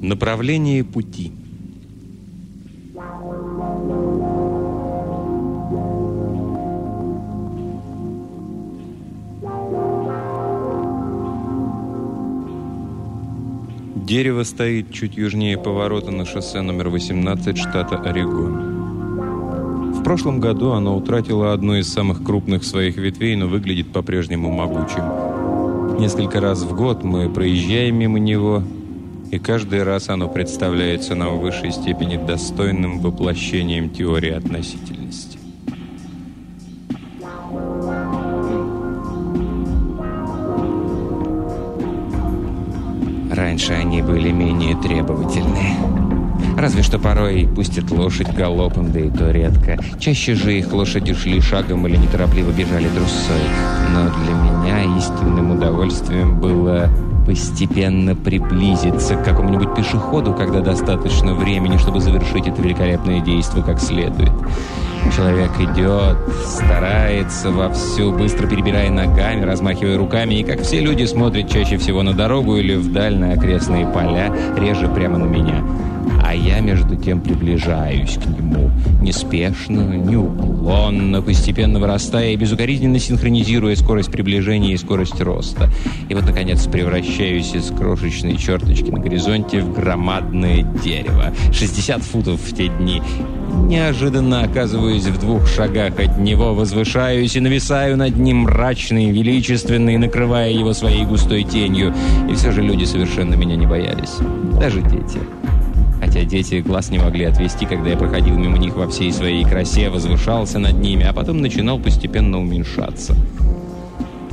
Направление пути. Дерево стоит чуть южнее поворота на шоссе номер 18 штата Орегон. В прошлом году оно утратило одну из самых крупных своих ветвей, но выглядит по-прежнему могучим. Несколько раз в год мы проезжаем мимо него, и каждый раз оно представляется нам в высшей степени достойным воплощением теории относительности. Раньше они были менее требовательны. Разве что порой пустят лошадь галопом, да и то редко. Чаще же их лошади шли шагом или неторопливо бежали трусой. Но для меня истинным удовольствием было постепенно приблизиться к какому-нибудь пешеходу, когда достаточно времени, чтобы завершить это великолепное действие как следует. Человек идет, старается вовсю, быстро перебирая ногами, размахивая руками, и, как все люди, смотрит чаще всего на дорогу или вдаль на окрестные поля, реже прямо на меня а я между тем приближаюсь к нему, неспешно, неуклонно, постепенно вырастая и безукоризненно синхронизируя скорость приближения и скорость роста. И вот, наконец, превращаюсь из крошечной черточки на горизонте в громадное дерево. 60 футов в те дни. Неожиданно оказываюсь в двух шагах от него, возвышаюсь и нависаю над ним мрачный, величественный, накрывая его своей густой тенью. И все же люди совершенно меня не боялись. Даже дети хотя дети глаз не могли отвести, когда я проходил мимо них во всей своей красе, возвышался над ними, а потом начинал постепенно уменьшаться.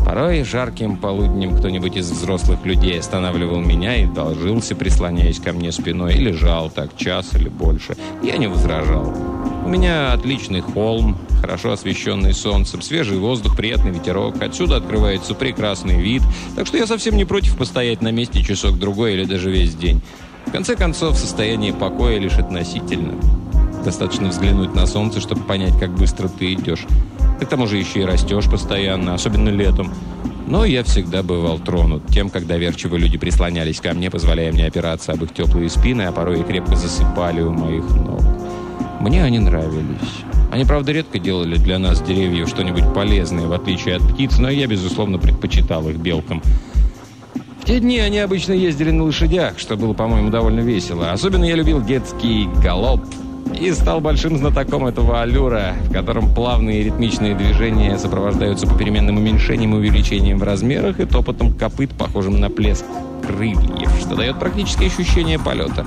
Порой жарким полуднем кто-нибудь из взрослых людей останавливал меня и должился, прислоняясь ко мне спиной, и лежал так час или больше. Я не возражал. У меня отличный холм, хорошо освещенный солнцем, свежий воздух, приятный ветерок. Отсюда открывается прекрасный вид, так что я совсем не против постоять на месте часок-другой или даже весь день. В конце концов, состояние покоя лишь относительно. Достаточно взглянуть на солнце, чтобы понять, как быстро ты идешь. К тому же еще и растешь постоянно, особенно летом. Но я всегда бывал тронут тем, когда верчивые люди прислонялись ко мне, позволяя мне опираться об их теплые спины, а порой и крепко засыпали у моих ног. Мне они нравились. Они, правда, редко делали для нас, деревьев, что-нибудь полезное, в отличие от птиц, но я, безусловно, предпочитал их белкам те дни они обычно ездили на лошадях, что было, по-моему, довольно весело. Особенно я любил детский галоп и стал большим знатоком этого аллюра, в котором плавные ритмичные движения сопровождаются попеременным уменьшением и увеличением в размерах и топотом копыт, похожим на плеск крыльев, что дает практическое ощущение полета.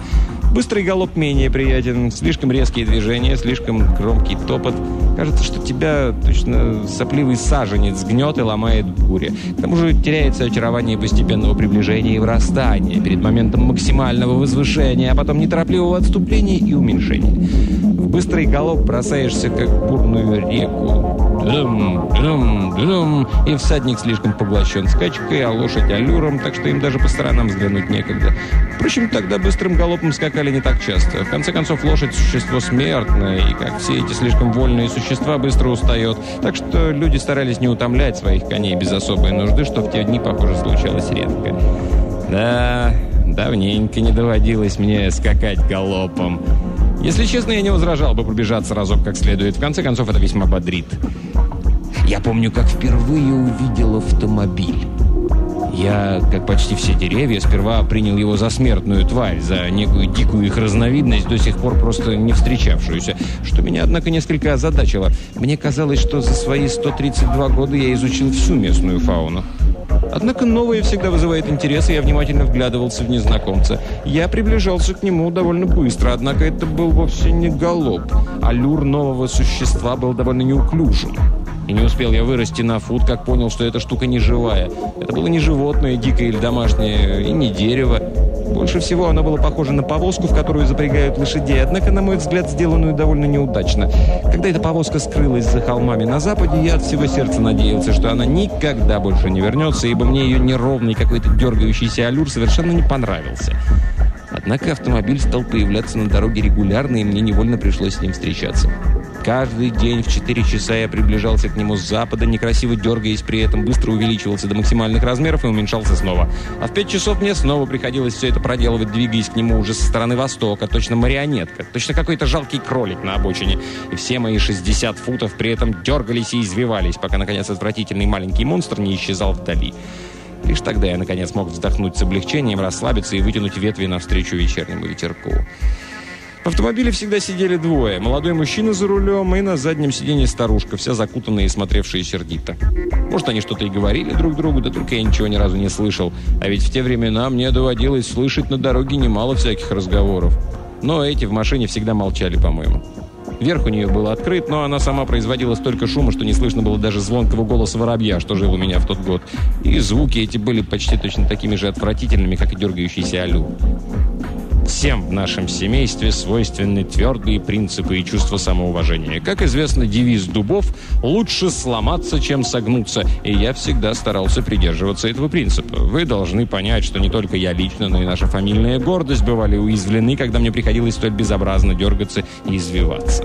Быстрый галоп менее приятен, слишком резкие движения, слишком громкий топот. Кажется, что тебя точно сопливый саженец гнет и ломает буря. К тому же теряется очарование постепенного приближения и врастания перед моментом максимального возвышения, а потом неторопливого отступления и уменьшения. В быстрый галоп бросаешься, как бурную реку. Дум, дум, дум, и всадник слишком поглощен скачкой, а лошадь аллюром, так что им даже по сторонам взглянуть некогда. Впрочем, тогда быстрым галопом скакали не так часто. В конце концов, лошадь – существо смертное, и, как все эти слишком вольные существа, быстро устает. Так что люди старались не утомлять своих коней без особой нужды, что в те дни, похоже, случалось редко. Да, давненько не доводилось мне скакать галопом. Если честно, я не возражал бы пробежаться разок как следует. В конце концов, это весьма бодрит. Я помню, как впервые увидел автомобиль. Я, как почти все деревья, сперва принял его за смертную тварь, за некую дикую их разновидность, до сих пор просто не встречавшуюся, что меня, однако, несколько озадачило. Мне казалось, что за свои 132 года я изучил всю местную фауну. Однако новое всегда вызывает интерес, и я внимательно вглядывался в незнакомца. Я приближался к нему довольно быстро, однако это был вовсе не галоп. Аллюр нового существа был довольно неуклюжим. И не успел я вырасти на фут, как понял, что эта штука не живая. Это было не животное, дикое или домашнее, и не дерево. Больше всего оно было похоже на повозку, в которую запрягают лошадей, однако, на мой взгляд, сделанную довольно неудачно. Когда эта повозка скрылась за холмами на западе, я от всего сердца надеялся, что она никогда больше не вернется, ибо мне ее неровный какой-то дергающийся аллюр совершенно не понравился. Однако автомобиль стал появляться на дороге регулярно, и мне невольно пришлось с ним встречаться. Каждый день в 4 часа я приближался к нему с запада, некрасиво дергаясь при этом, быстро увеличивался до максимальных размеров и уменьшался снова. А в 5 часов мне снова приходилось все это проделывать, двигаясь к нему уже со стороны востока, точно марионетка, точно какой-то жалкий кролик на обочине. И все мои 60 футов при этом дергались и извивались, пока, наконец, отвратительный маленький монстр не исчезал вдали. Лишь тогда я, наконец, мог вздохнуть с облегчением, расслабиться и вытянуть ветви навстречу вечернему ветерку. В автомобиле всегда сидели двое. Молодой мужчина за рулем и на заднем сиденье старушка, вся закутанная и смотревшая сердито. Может, они что-то и говорили друг другу, да только я ничего ни разу не слышал. А ведь в те времена мне доводилось слышать на дороге немало всяких разговоров. Но эти в машине всегда молчали, по-моему. Верх у нее был открыт, но она сама производила столько шума, что не слышно было даже звонкого голоса воробья, что жил у меня в тот год. И звуки эти были почти точно такими же отвратительными, как и дергающийся алю. Всем в нашем семействе свойственны твердые принципы и чувство самоуважения. Как известно, девиз дубов «лучше сломаться, чем согнуться», и я всегда старался придерживаться этого принципа. Вы должны понять, что не только я лично, но и наша фамильная гордость бывали уязвлены, когда мне приходилось столь безобразно дергаться и извиваться.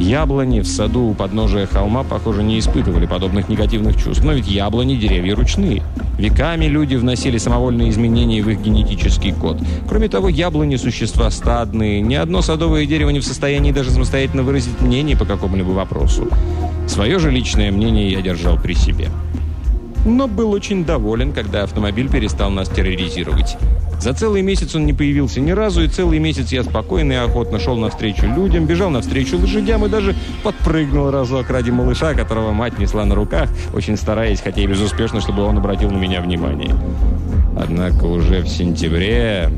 Яблони в саду у подножия холма, похоже, не испытывали подобных негативных чувств. Но ведь яблони – деревья ручные. Веками люди вносили самовольные изменения в их генетический код. Кроме того, яблони – существа стадные. Ни одно садовое дерево не в состоянии даже самостоятельно выразить мнение по какому-либо вопросу. Свое же личное мнение я держал при себе. Но был очень доволен, когда автомобиль перестал нас терроризировать. За целый месяц он не появился ни разу, и целый месяц я спокойно и охотно шел навстречу людям, бежал навстречу лошадям и даже подпрыгнул разок ради малыша, которого мать несла на руках, очень стараясь, хотя и безуспешно, чтобы он обратил на меня внимание. Однако уже в сентябре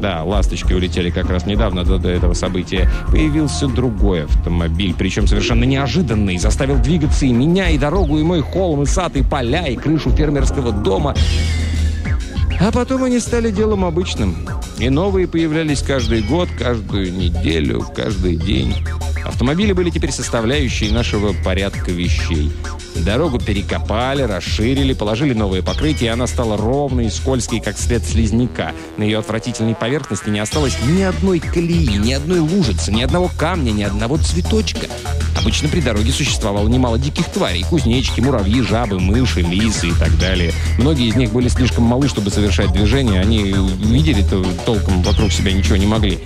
да, «Ласточки» улетели как раз недавно до, до этого события, появился другой автомобиль, причем совершенно неожиданный, заставил двигаться и меня, и дорогу, и мой холм, и сад, и поля, и крышу фермерского дома. А потом они стали делом обычным. И новые появлялись каждый год, каждую неделю, каждый день. Автомобили были теперь составляющей нашего порядка вещей. Дорогу перекопали, расширили, положили новые покрытия, и она стала ровной и скользкой, как след слизняка. На ее отвратительной поверхности не осталось ни одной колеи, ни одной лужицы, ни одного камня, ни одного цветочка. Обычно при дороге существовало немало диких тварей. Кузнечики, муравьи, жабы, мыши, лисы и так далее. Многие из них были слишком малы, чтобы совершать движение. Они видели-то толком вокруг себя ничего не могли.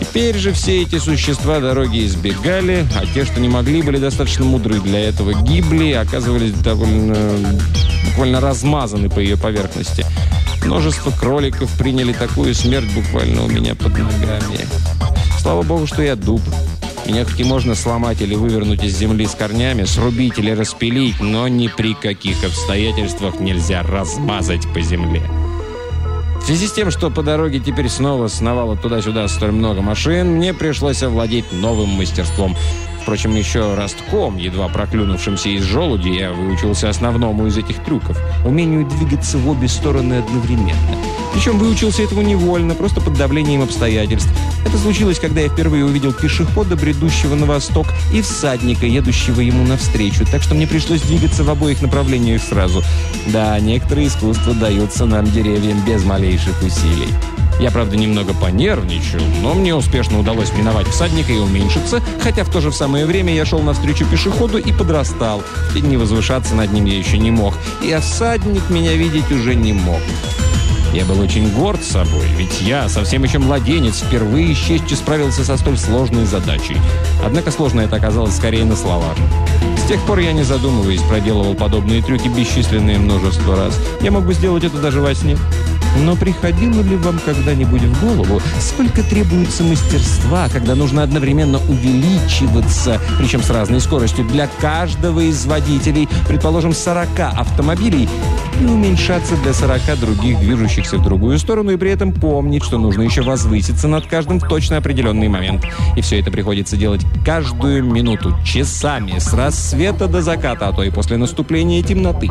Теперь же все эти существа дороги избегали, а те, что не могли, были достаточно мудры для этого, гибли и оказывались довольно буквально размазаны по ее поверхности. Множество кроликов приняли такую смерть буквально у меня под ногами. Слава богу, что я дуб. Меня хоть и можно сломать или вывернуть из земли с корнями, срубить или распилить, но ни при каких обстоятельствах нельзя размазать по земле. В связи с тем, что по дороге теперь снова сновало туда-сюда столь много машин, мне пришлось овладеть новым мастерством. Впрочем, еще ростком, едва проклюнувшимся из желуди, я выучился основному из этих трюков – умению двигаться в обе стороны одновременно – причем выучился этому невольно, просто под давлением обстоятельств. Это случилось, когда я впервые увидел пешехода, бредущего на восток, и всадника, едущего ему навстречу, так что мне пришлось двигаться в обоих направлениях сразу. Да, некоторые искусства даются нам деревьям без малейших усилий. Я, правда, немного понервничал, но мне успешно удалось миновать всадника и уменьшиться, хотя в то же самое время я шел навстречу пешеходу и подрастал. И не возвышаться над ним я еще не мог, и всадник меня видеть уже не мог. Я был очень горд собой, ведь я, совсем еще младенец, впервые с честью справился со столь сложной задачей. Однако сложно это оказалось скорее на словах. С тех пор я, не задумываясь, проделывал подобные трюки бесчисленное множество раз. Я мог бы сделать это даже во сне. Но приходило ли вам когда-нибудь в голову, сколько требуется мастерства, когда нужно одновременно увеличиваться, причем с разной скоростью, для каждого из водителей, предположим, 40 автомобилей, и уменьшаться для 40 других, движущихся в другую сторону, и при этом помнить, что нужно еще возвыситься над каждым в точно определенный момент. И все это приходится делать каждую минуту, часами, с рассвета до заката, а то и после наступления темноты.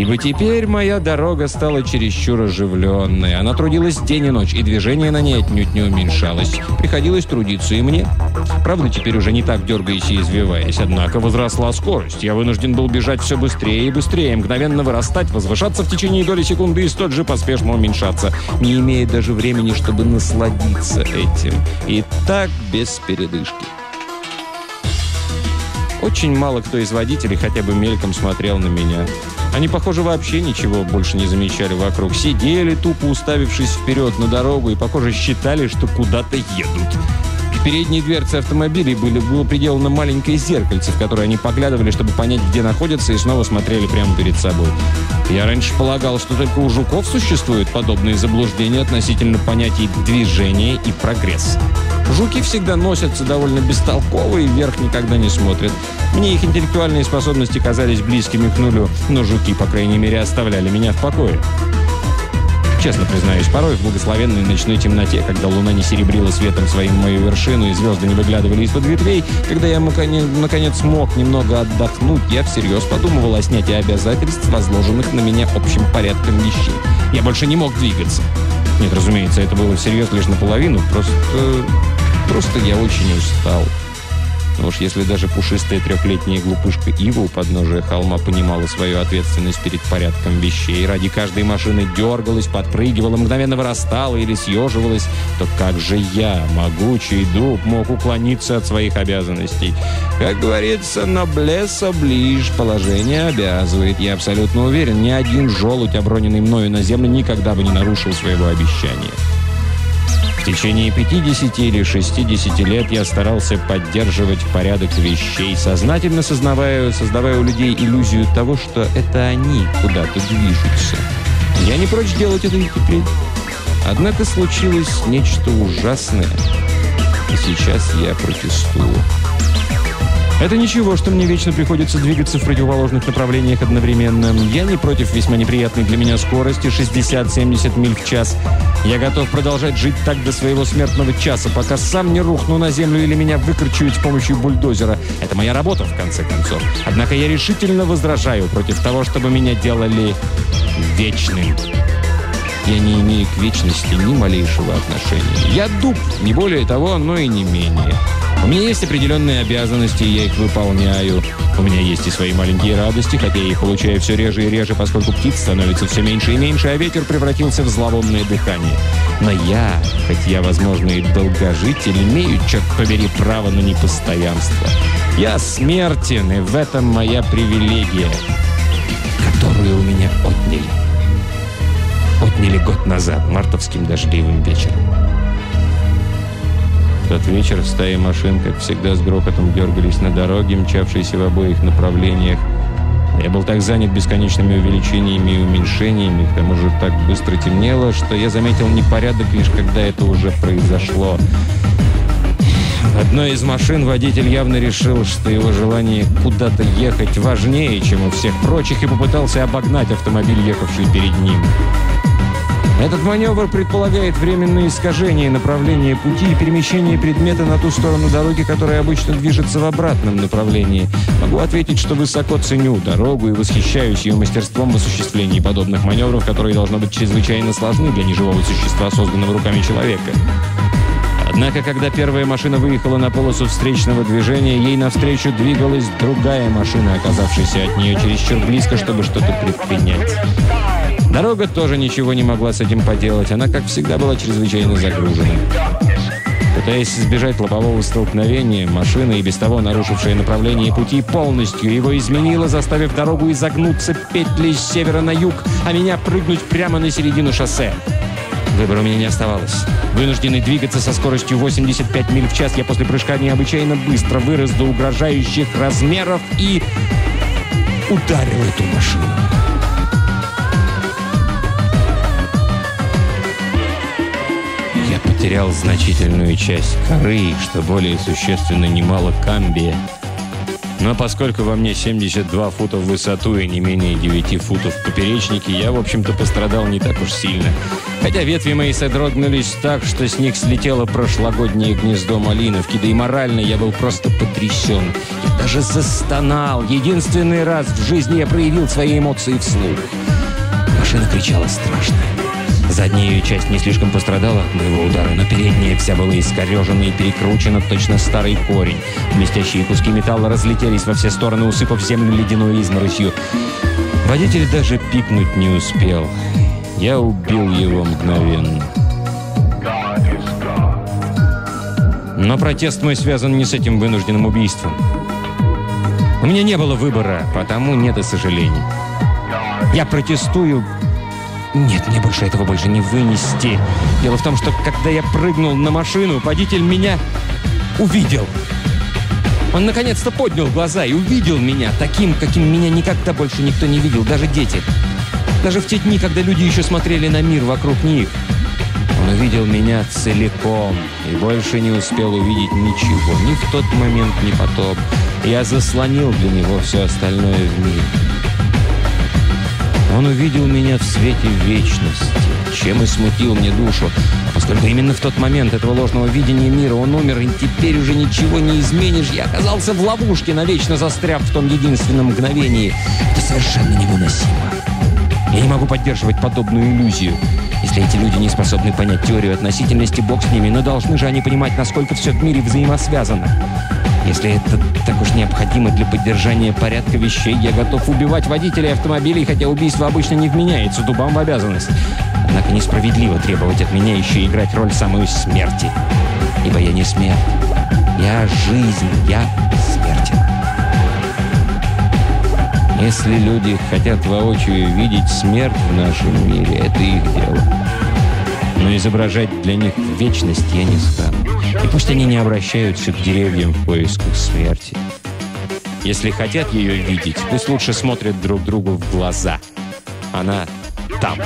Ибо теперь моя дорога стала чересчур оживленной. Она трудилась день и ночь, и движение на ней отнюдь не уменьшалось. Приходилось трудиться и мне. Правда, теперь уже не так дергаясь и извиваясь, однако возросла скорость. Я вынужден был бежать все быстрее и быстрее, мгновенно вырастать, возвышаться в течение доли секунды и столь же поспешно уменьшаться, не имея даже времени, чтобы насладиться этим. И так без передышки. Очень мало кто из водителей хотя бы мельком смотрел на меня. Они, похоже, вообще ничего больше не замечали вокруг. Сидели, тупо уставившись вперед на дорогу и, похоже, считали, что куда-то едут. К передней дверце автомобилей были, было приделано маленькое зеркальце, в которое они поглядывали, чтобы понять, где находятся, и снова смотрели прямо перед собой. Я раньше полагал, что только у жуков существуют подобные заблуждения относительно понятий движения и прогресс. Жуки всегда носятся довольно бестолково и вверх никогда не смотрят. Мне их интеллектуальные способности казались близкими к нулю, но жуки, по крайней мере, оставляли меня в покое. Честно признаюсь, порой в благословенной ночной темноте, когда луна не серебрила светом своим мою вершину и звезды не выглядывали из-под ветвей, когда я наконец смог немного отдохнуть, я всерьез подумывал о снятии обязательств, возложенных на меня общим порядком вещей. Я больше не мог двигаться. Нет, разумеется, это было всерьез лишь наполовину, просто... просто я очень устал. Но уж если даже пушистая трехлетняя глупышка Ива у подножия холма понимала свою ответственность перед порядком вещей, ради каждой машины дергалась, подпрыгивала, мгновенно вырастала или съеживалась, то как же я, могучий дуб, мог уклониться от своих обязанностей? Как говорится, noblesse oblige, положение обязывает. Я абсолютно уверен, ни один желудь, оброненный мною на землю, никогда бы не нарушил своего обещания. В течение 50 или 60 лет я старался поддерживать порядок вещей, сознательно сознавая, создавая у людей иллюзию того, что это они куда-то движутся. Я не прочь делать это и теперь. Однако случилось нечто ужасное, и сейчас я протестую. Это ничего, что мне вечно приходится двигаться в противоположных направлениях одновременно. Я не против весьма неприятной для меня скорости 60-70 миль в час. Я готов продолжать жить так до своего смертного часа, пока сам не рухну на землю или меня выкручивают с помощью бульдозера. Это моя работа, в конце концов. Однако я решительно возражаю против того, чтобы меня делали вечным. Я не имею к вечности ни малейшего отношения. Я дуб, не более того, но и не менее. У меня есть определенные обязанности, и я их выполняю. У меня есть и свои маленькие радости, хотя я их получаю все реже и реже, поскольку птиц становится все меньше и меньше, а ветер превратился в зловонное дыхание. Но я, хоть я, возможно, и долгожитель, имею, черт побери, право на непостоянство. Я смертен, и в этом моя привилегия, которую у меня отняли. Отняли год назад, мартовским дождливым вечером тот вечер в стае машин, как всегда, с грохотом дергались на дороге, мчавшейся в обоих направлениях. Я был так занят бесконечными увеличениями и уменьшениями, к тому же так быстро темнело, что я заметил непорядок лишь когда это уже произошло. В одной из машин водитель явно решил, что его желание куда-то ехать важнее, чем у всех прочих, и попытался обогнать автомобиль, ехавший перед ним. Этот маневр предполагает временное искажение направления пути и перемещение предмета на ту сторону дороги, которая обычно движется в обратном направлении. Могу ответить, что высоко ценю дорогу и восхищаюсь ее мастерством в осуществлении подобных маневров, которые должны быть чрезвычайно сложны для неживого существа, созданного руками человека. Однако, когда первая машина выехала на полосу встречного движения, ей навстречу двигалась другая машина, оказавшаяся от нее чересчур близко, чтобы что-то предпринять. Дорога тоже ничего не могла с этим поделать. Она, как всегда, была чрезвычайно загружена. Пытаясь избежать лобового столкновения, машина, и без того нарушившая направление пути, полностью его изменила, заставив дорогу изогнуться петлей с севера на юг, а меня прыгнуть прямо на середину шоссе. Выбора у меня не оставалось. Вынужденный двигаться со скоростью 85 миль в час, я после прыжка необычайно быстро вырос до угрожающих размеров и ударил эту машину. Потерял значительную часть коры, что более существенно немало камбия. Но поскольку во мне 72 фута в высоту и не менее 9 футов в поперечнике, я, в общем-то, пострадал не так уж сильно. Хотя ветви мои содрогнулись так, что с них слетело прошлогоднее гнездо малиновки, да и морально я был просто потрясен. Я даже застонал. Единственный раз в жизни я проявил свои эмоции вслух. Машина кричала страшно. Задняя ее часть не слишком пострадала от моего удара, но передняя вся была искорежена и перекручена точно старый корень. Блестящие куски металла разлетелись во все стороны, усыпав землю ледяной изморосью. Водитель даже пикнуть не успел. Я убил его мгновенно. Но протест мой связан не с этим вынужденным убийством. У меня не было выбора, потому нет и сожалений. Я протестую нет, мне больше этого больше не вынести. Дело в том, что когда я прыгнул на машину, водитель меня увидел. Он наконец-то поднял глаза и увидел меня таким, каким меня никогда больше никто не видел, даже дети. Даже в те дни, когда люди еще смотрели на мир вокруг них. Он увидел меня целиком и больше не успел увидеть ничего. Ни в тот момент, ни потом. Я заслонил для него все остальное в мире. Он увидел меня в свете вечности, чем и смутил мне душу. А поскольку именно в тот момент этого ложного видения мира он умер, и теперь уже ничего не изменишь, я оказался в ловушке, навечно застряв в том единственном мгновении. Это совершенно невыносимо. Я не могу поддерживать подобную иллюзию. Если эти люди не способны понять теорию относительности, бог с ними, но должны же они понимать, насколько все в мире взаимосвязано. Если это так уж необходимо для поддержания порядка вещей, я готов убивать водителей автомобилей, хотя убийство обычно не вменяется дубам в обязанность. Однако несправедливо требовать от меня еще играть роль самой смерти. Ибо я не смерть. Я жизнь, я смерть. Если люди хотят воочию видеть смерть в нашем мире, это их дело. Но изображать для них вечность я не стану. И пусть они не обращаются к деревьям в поисках смерти. Если хотят ее видеть, пусть лучше смотрят друг другу в глаза. Она там.